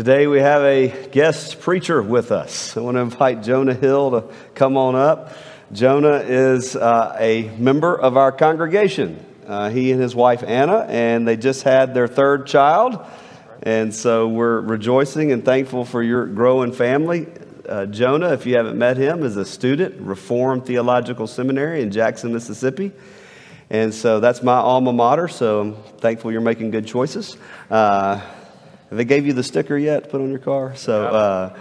Today we have a guest preacher with us. I want to invite Jonah Hill to come on up. Jonah is uh, a member of our congregation. Uh, he and his wife Anna, and they just had their third child. And so we're rejoicing and thankful for your growing family. Uh, Jonah, if you haven't met him, is a student, Reformed Theological Seminary in Jackson, Mississippi. And so that's my alma mater, so I'm thankful you're making good choices. Uh, they gave you the sticker yet to put on your car? So uh,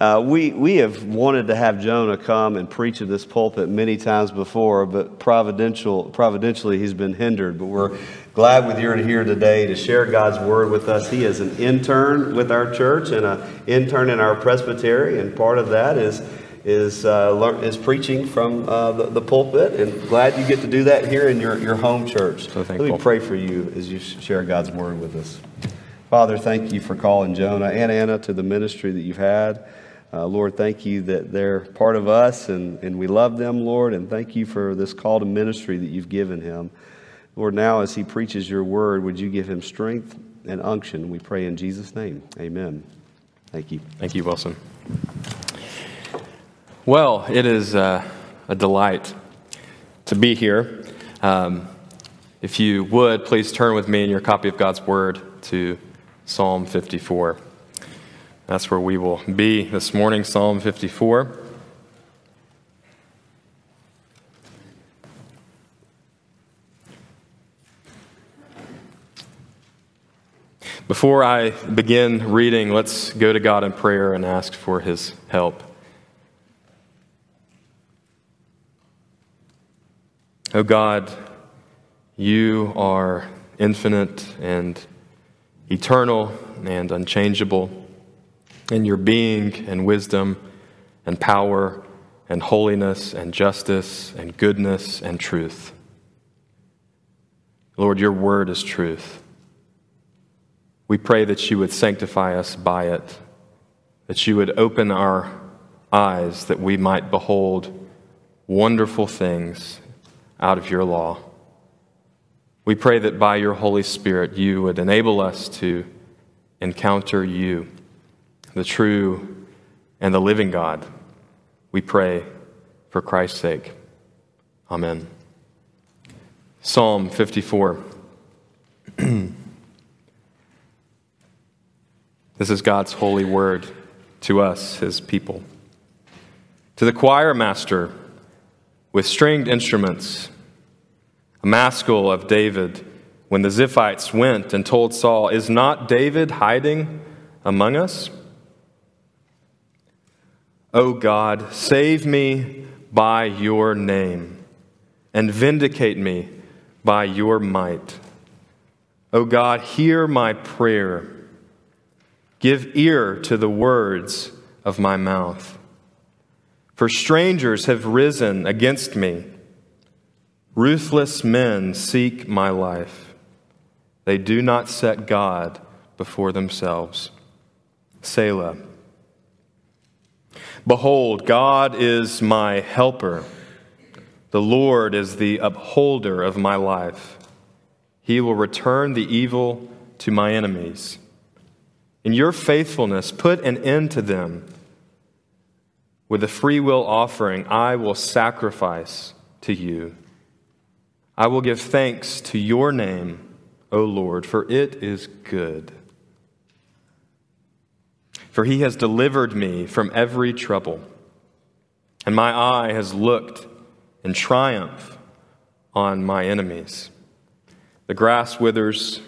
uh, we, we have wanted to have Jonah come and preach in this pulpit many times before, but providential, providentially he's been hindered. But we're glad with you're here today to share God's word with us. He is an intern with our church and an intern in our presbytery, and part of that is is, uh, learn, is preaching from uh, the, the, pulpit, and glad you get to do that here in your, your home church. So Let me pray for you as you share God's word with us. Father, thank you for calling Jonah and Anna to the ministry that you've had. Uh, Lord, thank you that they're part of us and, and we love them, Lord, and thank you for this call to ministry that you've given him. Lord, now as he preaches your word, would you give him strength and unction? We pray in Jesus' name. Amen. Thank you. Thank you, Wilson. Well, it is uh, a delight to be here. Um, if you would, please turn with me in your copy of God's Word to Psalm 54. That's where we will be this morning, Psalm 54. Before I begin reading, let's go to God in prayer and ask for His help. Oh God, you are infinite and eternal and unchangeable in your being and wisdom and power and holiness and justice and goodness and truth. Lord, your word is truth. We pray that you would sanctify us by it, that you would open our eyes that we might behold wonderful things out of your law. We pray that by your Holy Spirit, you would enable us to encounter you, the true and the living God. We pray for Christ's sake. Amen. Psalm 54. this is God's holy word to us, his people. To the choir master with stringed instruments, a maskil of David, when the Ziphites went and told Saul, Is not David hiding among us? O God, save me by your name and vindicate me by your might. O God, hear my prayer. Give ear to the words of my mouth. For strangers have risen against me Ruthless men seek my life. They do not set God before themselves. Selah. Behold, God is my helper. The Lord is the upholder of my life. He will return the evil to my enemies. In your faithfulness, put an end to them. With a free will offering, I will sacrifice to you. I will give thanks to your name, O Lord, for it is good. For he has delivered me from every trouble, and my eye has looked in triumph on my enemies. The grass withers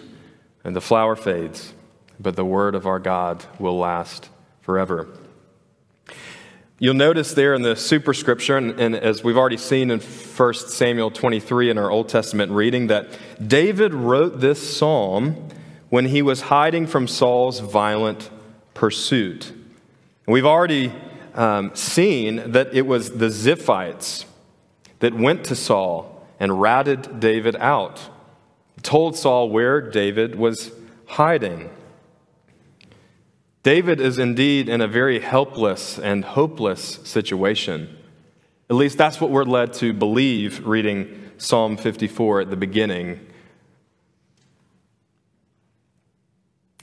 and the flower fades, but the word of our God will last forever. You'll notice there in the superscripture, and, and, as we've already seen in 1 Samuel 23 in our Old Testament reading, that David wrote this psalm when he was hiding from Saul's violent pursuit. And we've already um, seen that it was the Ziphites that went to Saul and ratted David out, told Saul where David was hiding. David is indeed in a very helpless and hopeless situation. At least that's what we're led to believe reading Psalm 54 at the beginning.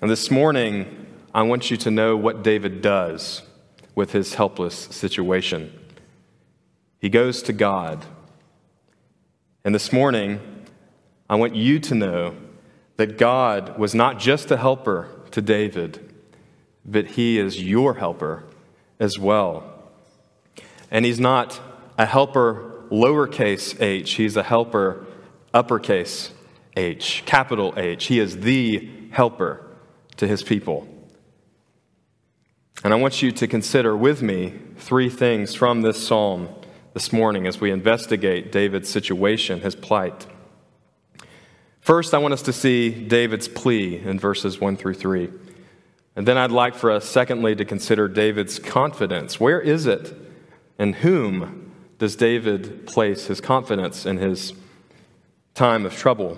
And this morning, I want you to know what David does with his helpless situation. He goes to God. And this morning, I want you to know that God was not just a helper to David, but he is your helper as well. And he's not a helper lowercase h, he's a helper uppercase H, capital H. He is the helper to his people. And I want you to consider with me three things from this psalm this morning as we investigate David's situation, his plight. First, I want us to see David's plea in verses 1 through 3. And then I'd like for us, secondly, to consider David's confidence. Where is it? In whom does David place his confidence in his time of trouble?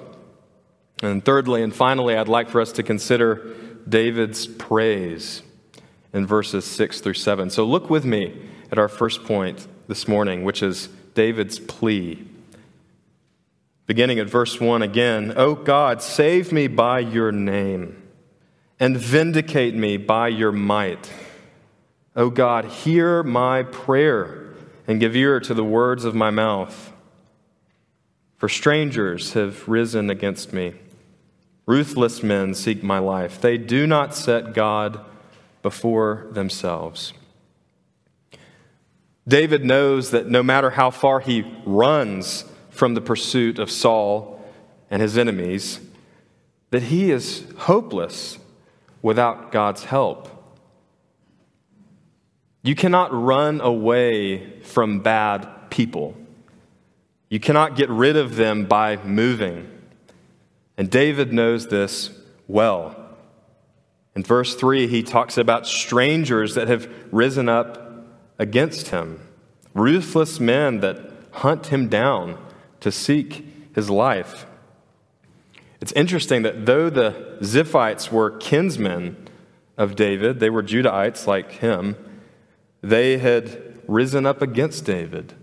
And thirdly and finally, I'd like for us to consider David's praise in verses 6 through 7. So look with me at our first point this morning, which is David's plea. Beginning at verse 1 again, O God, save me by your name and vindicate me by your might. O God, hear my prayer and give ear to the words of my mouth. For strangers have risen against me. Ruthless men seek my life. They do not set God before themselves. David knows that no matter how far he runs from the pursuit of Saul and his enemies, that he is hopeless without God's help. You cannot run away from bad people. You cannot get rid of them by moving. And David knows this well. In verse 3, he talks about strangers that have risen up against him, ruthless men that hunt him down to seek his life. It's interesting that though the Ziphites were kinsmen of David, they were Judahites like him, they had risen up against David.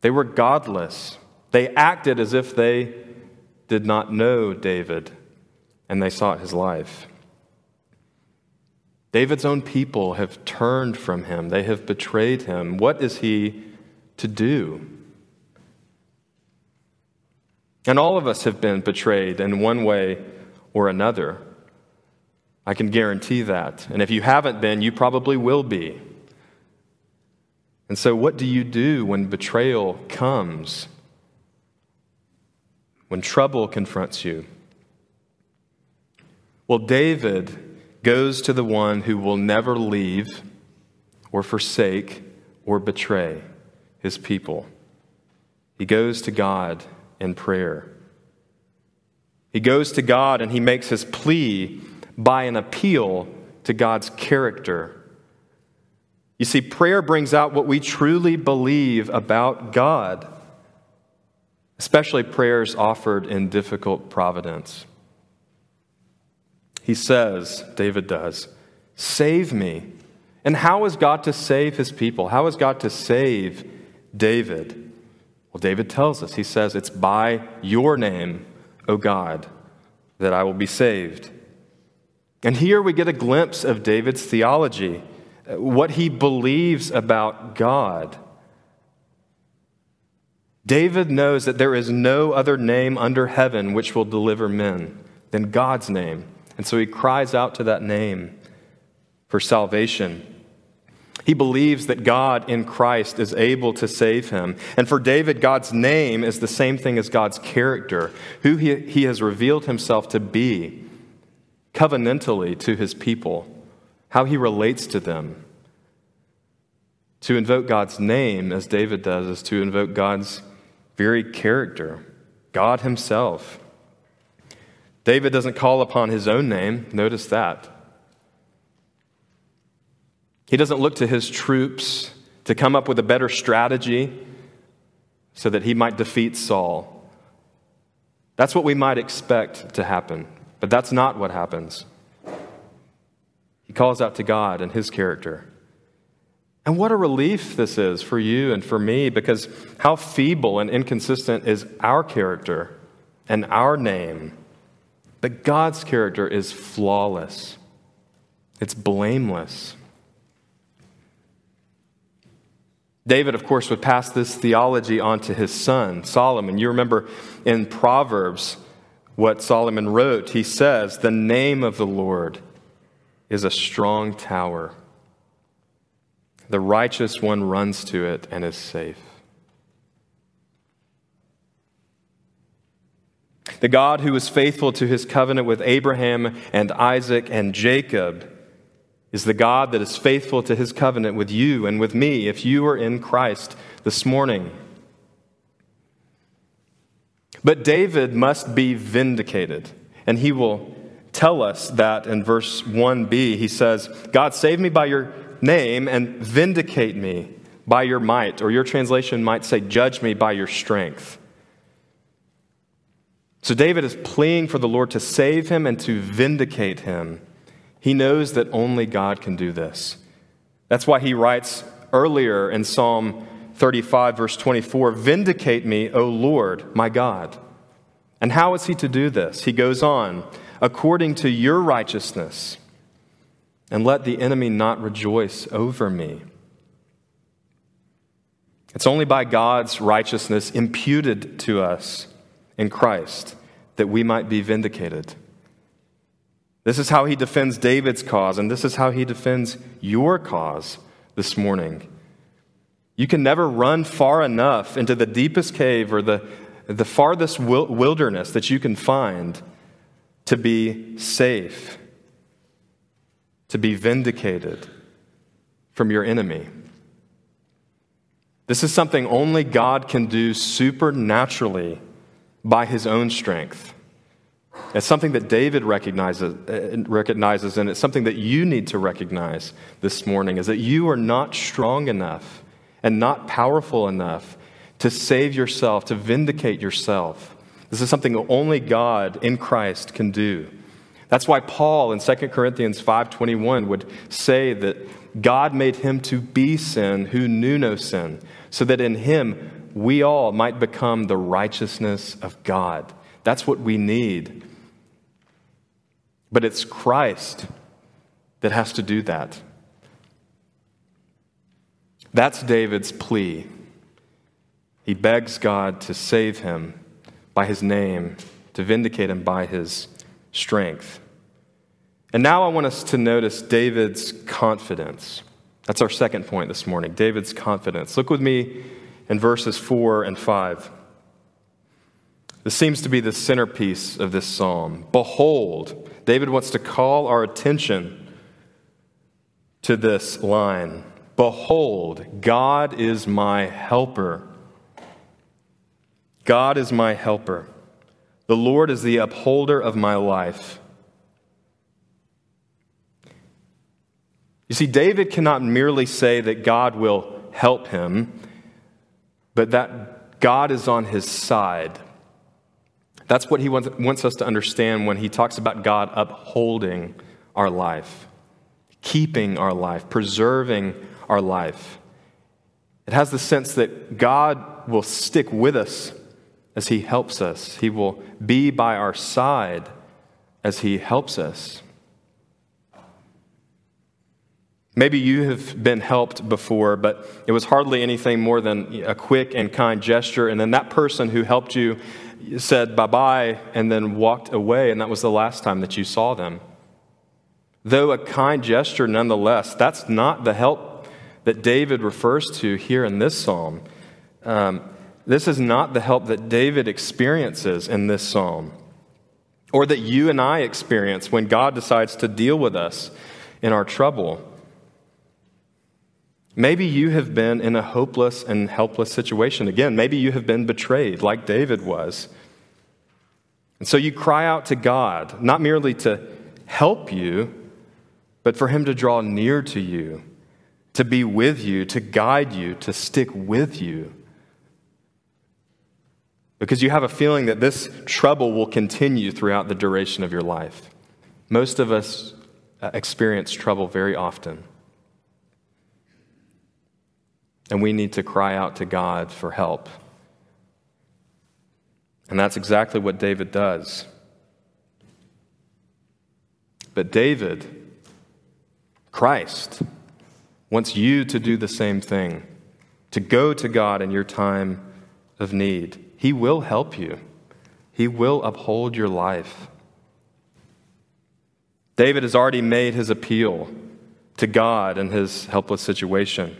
They were godless. They acted as if they did not know David and they sought his life. David's own people have turned from him, they have betrayed him. What is he to do? And all of us have been betrayed in one way or another. I can guarantee that. And if you haven't been, you probably will be. And so, what do you do when betrayal comes? When trouble confronts you? Well, David goes to the one who will never leave or forsake or betray his people. He goes to God in prayer. He goes to God and he makes his plea by an appeal to God's character. You see, prayer brings out what we truly believe about God, especially prayers offered in difficult providence. He says, David does, Save me. And how is God to save his people? How is God to save David? Well, David tells us, he says, It's by your name, O God, that I will be saved. And here we get a glimpse of David's theology, uh, what he believes about God. David knows that there is no other name under heaven which will deliver men than God's name. And so he cries out to that name for salvation. He believes that God in Christ is able to save him. And for David, God's name is the same thing as God's character, who he, he has revealed himself to be covenantally to his people, how he relates to them. To invoke God's name, as David does, is to invoke God's very character, God himself. David doesn't call upon his own name. Notice that. He doesn't look to his troops to come up with a better strategy so that he might defeat Saul. That's what we might expect to happen, but that's not what happens. He calls out to God and his character. And what a relief this is for you and for me, because how feeble and inconsistent is our character and our name but God's character is flawless. it's blameless. David, of course, would pass this theology on to his son, Solomon. You remember in Proverbs what Solomon wrote. He says, The name of the Lord is a strong tower. The righteous one runs to it and is safe. The God who was faithful to his covenant with Abraham and Isaac and Jacob is the God that is faithful to his covenant with you and with me if you are in Christ this morning. But David must be vindicated, and he will tell us that in verse 1b. He says, God, save me by your name and vindicate me by your might. Or your translation might say, judge me by your strength. So David is pleading for the Lord to save him and to vindicate him. He knows that only God can do this. That's why he writes earlier in Psalm 35, verse 24 Vindicate me, O Lord, my God. And how is he to do this? He goes on, according to your righteousness, and let the enemy not rejoice over me. It's only by God's righteousness imputed to us in Christ that we might be vindicated. This is how he defends David's cause, and this is how he defends your cause this morning. You can never run far enough into the deepest cave or the, the farthest wilderness that you can find to be safe, to be vindicated from your enemy. This is something only God can do supernaturally by his own strength. It's something that David recognizes, uh, recognizes, and it's something that you need to recognize this morning is that you are not strong enough and not powerful enough to save yourself, to vindicate yourself. This is something only God in Christ can do. That's why Paul in 2 Corinthians 5:21 would say that God made him to be sin who knew no sin, so that in him we all might become the righteousness of God. That's what we need. But it's Christ that has to do that. That's David's plea. He begs God to save him by his name, to vindicate him by his strength. And now I want us to notice David's confidence. That's our second point this morning David's confidence. Look with me in verses 4 and 5. This seems to be the centerpiece of this psalm. Behold, David wants to call our attention to this line Behold, God is my helper. God is my helper. The Lord is the upholder of my life. You see, David cannot merely say that God will help him, but that God is on his side. That's what he wants, us to understand when he talks about God upholding our life, keeping our life, preserving our life. It has the sense that God will stick with us as he helps us, he will be by our side as he helps us. Maybe you have been helped before, but it was hardly anything more than a quick and kind gesture, and then that person who helped you said bye bye and then walked away, and that was the last time that you saw them. Though a kind gesture, nonetheless, that's not the help that David refers to here in this psalm. Um, this is not the help that David experiences in this psalm, or that you and I experience when God decides to deal with us in our trouble. Maybe you have been in a hopeless and helpless situation. Again, maybe you have been betrayed like David was. And so you cry out to God, not merely to help you, but for Him to draw near to you, to be with you, to guide you, to stick with you. Because you have a feeling that this trouble will continue throughout the duration of your life. Most of us uh, experience trouble very often. And we need to cry out to God for help. And that's exactly what David does. But David Christ wants you to do the same thing, to go to God in your time of need. He will help you, He will uphold your life. David has already made his appeal to God in his helpless situation.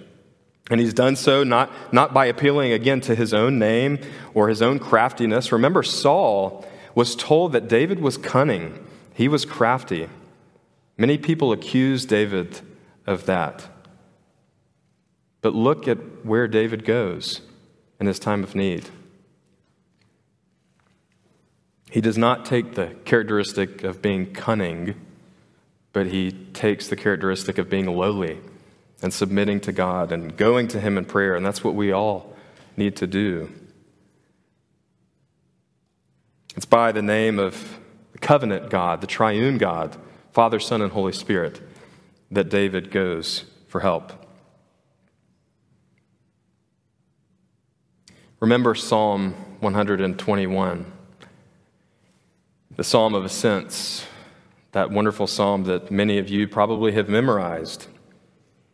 And he's done so not, not by appealing again to his own name or his own craftiness. Remember, Saul was told that David was cunning, he was crafty. Many people accuse David of that. But look at where David goes in his time of need. He does not take the characteristic of being cunning, but he takes the characteristic of being lowly and submitting to God and going to Him in prayer. And that's what we all need to do. It's by the name of the covenant God, the triune God, Father, Son, and Holy Spirit, that David goes for help. Remember Psalm 121, the Psalm of Ascents, that wonderful psalm that many of you probably have memorized.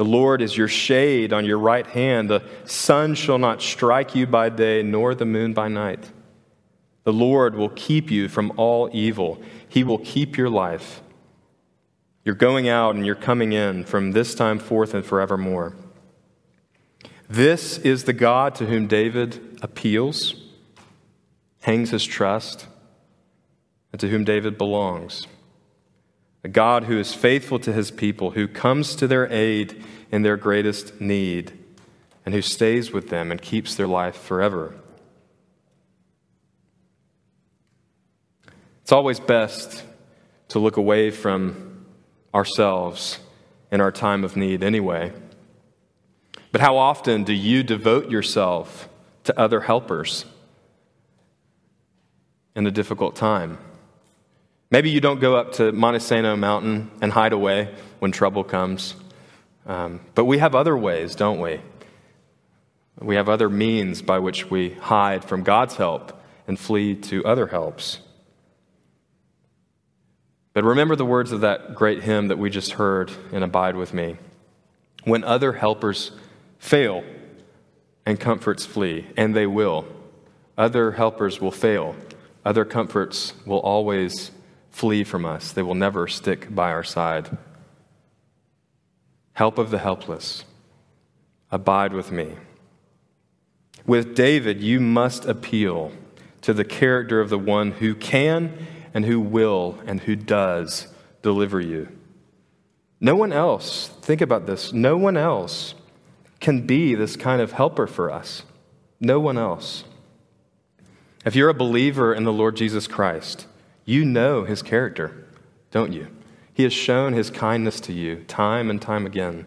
The Lord is your shade on your right hand. The sun shall not strike you by day, nor the moon by night. The Lord will keep you from all evil. He will keep your life. You're going out and you're coming in from this time forth and forevermore. This is the God to whom David appeals, hangs his trust, and to whom David belongs a God who is faithful to his people, who comes to their aid in their greatest need, and who stays with them and keeps their life forever. It's always best to look away from ourselves in our time of need, anyway. But how often do you devote yourself to other helpers in a difficult time? Maybe you don't go up to Montesano Mountain and hide away when trouble comes. Um, but we have other ways, don't we? We have other means by which we hide from God's help and flee to other helps. But remember the words of that great hymn that we just heard in Abide with Me. When other helpers fail and comforts flee, and they will, other helpers will fail, other comforts will always flee from us, they will never stick by our side. Help of the helpless, abide with me. With David, you must appeal to the character of the one who can and who will and who does deliver you. No one else, think about this, no one else can be this kind of helper for us. No one else. If you're a believer in the Lord Jesus Christ, you know his character, don't you? He has shown his kindness to you time and time again.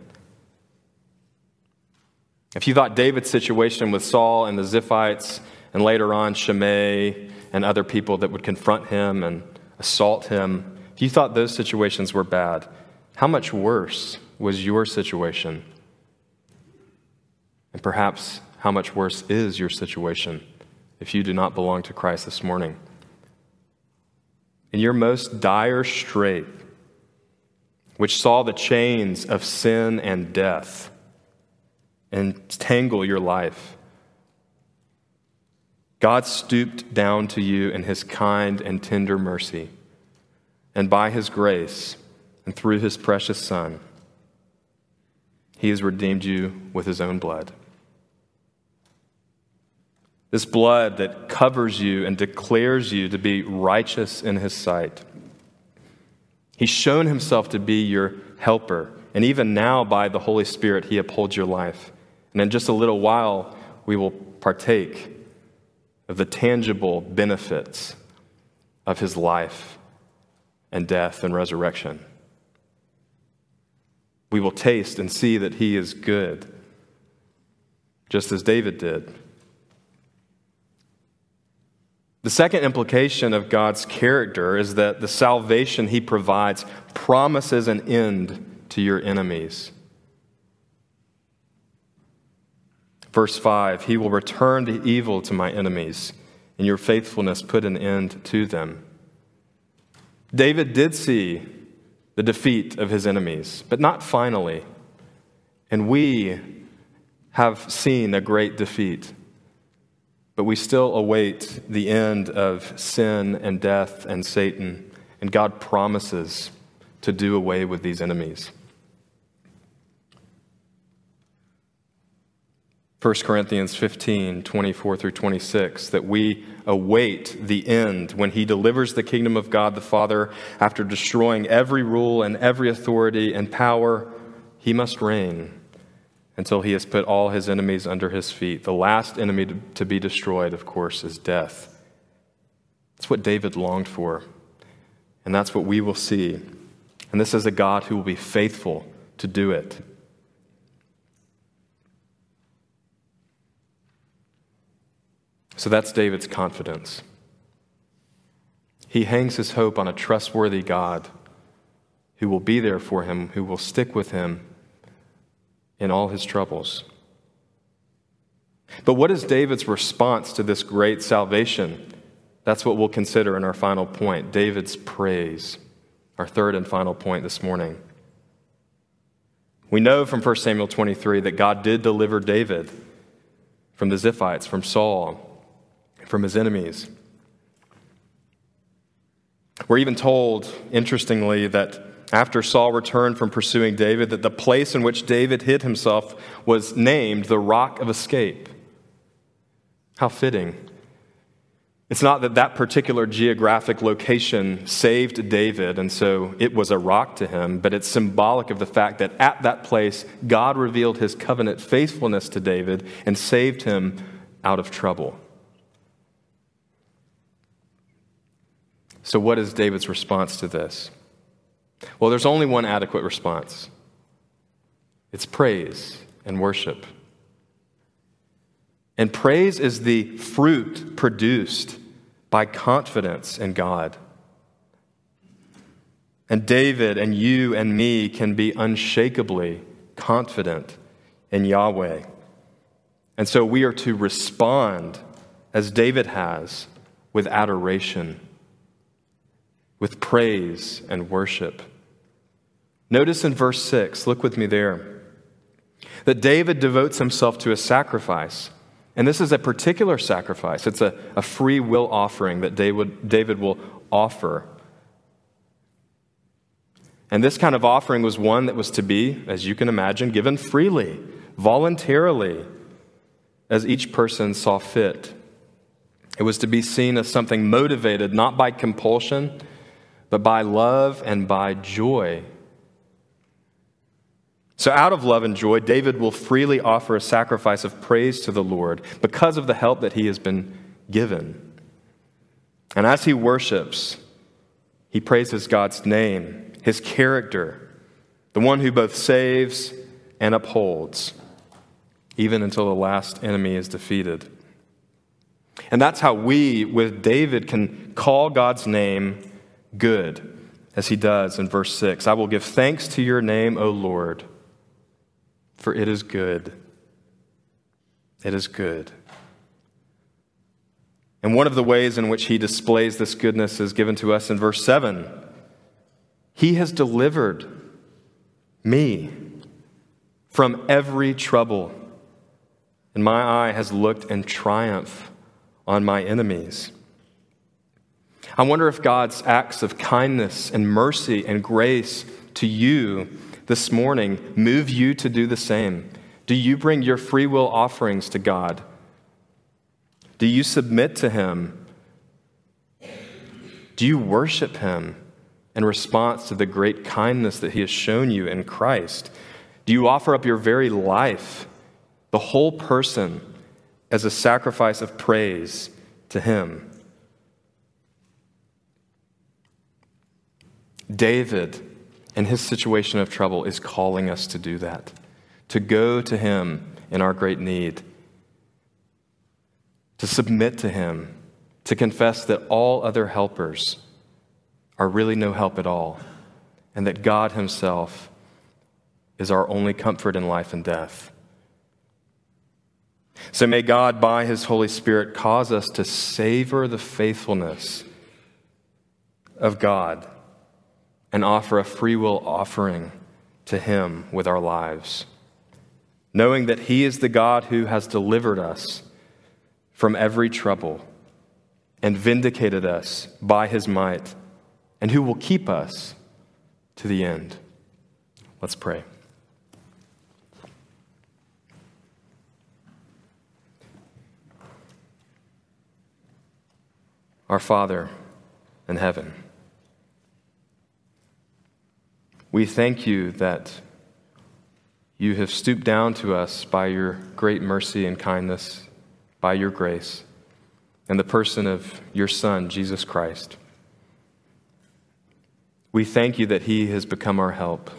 If you thought David's situation with Saul and the Ziphites, and later on Shimei and other people that would confront him and assault him, if you thought those situations were bad, how much worse was your situation? And perhaps how much worse is your situation if you do not belong to Christ this morning? In your most dire strait, which saw the chains of sin and death entangle your life, God stooped down to you in his kind and tender mercy, and by his grace and through his precious Son, he has redeemed you with his own blood. This blood that covers you and declares you to be righteous in his sight. He's shown himself to be your helper. And even now, by the Holy Spirit, he upholds your life. And in just a little while, we will partake of the tangible benefits of his life and death and resurrection. We will taste and see that he is good, just as David did. The second implication of God's character is that the salvation he provides promises an end to your enemies. Verse 5 He will return the evil to my enemies, and your faithfulness put an end to them. David did see the defeat of his enemies, but not finally. And we have seen a great defeat. But we still await the end of sin and death and Satan, and God promises to do away with these enemies. 1 Corinthians 15, 24 through 26, that we await the end when he delivers the kingdom of God the Father after destroying every rule and every authority and power. He must reign until he has put all his enemies under his feet. The last enemy to, be destroyed, of course, is death. That's what David longed for, and that's what we will see. And this is a God who will be faithful to do it. So that's David's confidence. He hangs his hope on a trustworthy God who will be there for him, who will stick with him in all his troubles. But what is David's response to this great salvation? That's what we'll consider in our final point David's praise, our third and final point this morning. We know from 1 Samuel 23 that God did deliver David from the Ziphites, from Saul, from his enemies. We're even told, interestingly, that after Saul returned from pursuing David, that the place in which David hid himself was named the Rock of Escape. How fitting. It's not that that particular geographic location saved David, and so it was a rock to him, but it's symbolic of the fact that at that place, God revealed his covenant faithfulness to David and saved him out of trouble. So, what is David's response to this? Well, there's only one adequate response it's praise and worship. And praise is the fruit produced by confidence in God. And David and you and me can be unshakably confident in Yahweh. And so we are to respond as David has with adoration, with praise and worship. Notice in verse 6, look with me there, that David devotes himself to a sacrifice. And this is a particular sacrifice. It's a, a free will offering that David, David will offer. And this kind of offering was one that was to be, as you can imagine, given freely, voluntarily, as each person saw fit. It was to be seen as something motivated not by compulsion, but by love and by joy so, out of love and joy, David will freely offer a sacrifice of praise to the Lord because of the help that he has been given. And as he worships, he praises God's name, his character, the one who both saves and upholds, even until the last enemy is defeated. And that's how we, with David, can call God's name good, as he does in verse 6. I will give thanks to your name, O Lord for it is good. It is good. And one of the ways in which he displays this goodness is given to us in verse 7. He has delivered me from every trouble, and my eye has looked in triumph on my enemies. I wonder if God's acts of kindness and mercy and grace to you this morning move you to do the same? Do you bring your free will offerings to God? Do you submit to Him? Do you worship Him in response to the great kindness that He has shown you in Christ? Do you offer up your very life, the whole person, as a sacrifice of praise to Him? David in his situation of trouble is calling us to do that, to go to him in our great need, to submit to him to confess that all other helpers are really no help at all, and that God Himself is our only comfort in life and death. So may God, by His Holy Spirit, cause us to savor the faithfulness of God and offer a free will offering to Him with our lives, knowing that He is the God who has delivered us from every trouble and vindicated us by His might, and who will keep us to the end. Let's pray. Our Father in heaven, we thank you that you have stooped down to us by your great mercy and kindness, by your grace, and the person of your Son, Jesus Christ. We thank you that he has become our help,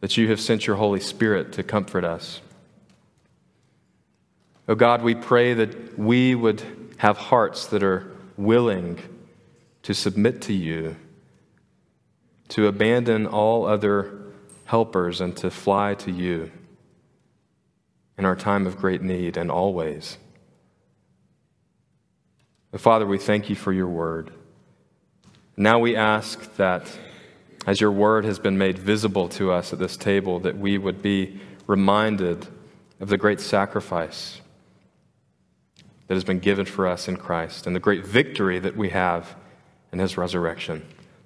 that you have sent your Holy Spirit to comfort us. Oh God, we pray that we would have hearts that are willing to submit to you, to abandon all other helpers, and to fly to you in our time of great need and always. Father, we thank you for your word. Now we ask that as your word has been made visible to us at this table, that we would be reminded of the great sacrifice that has been given for us in Christ and the great victory that we have in his resurrection.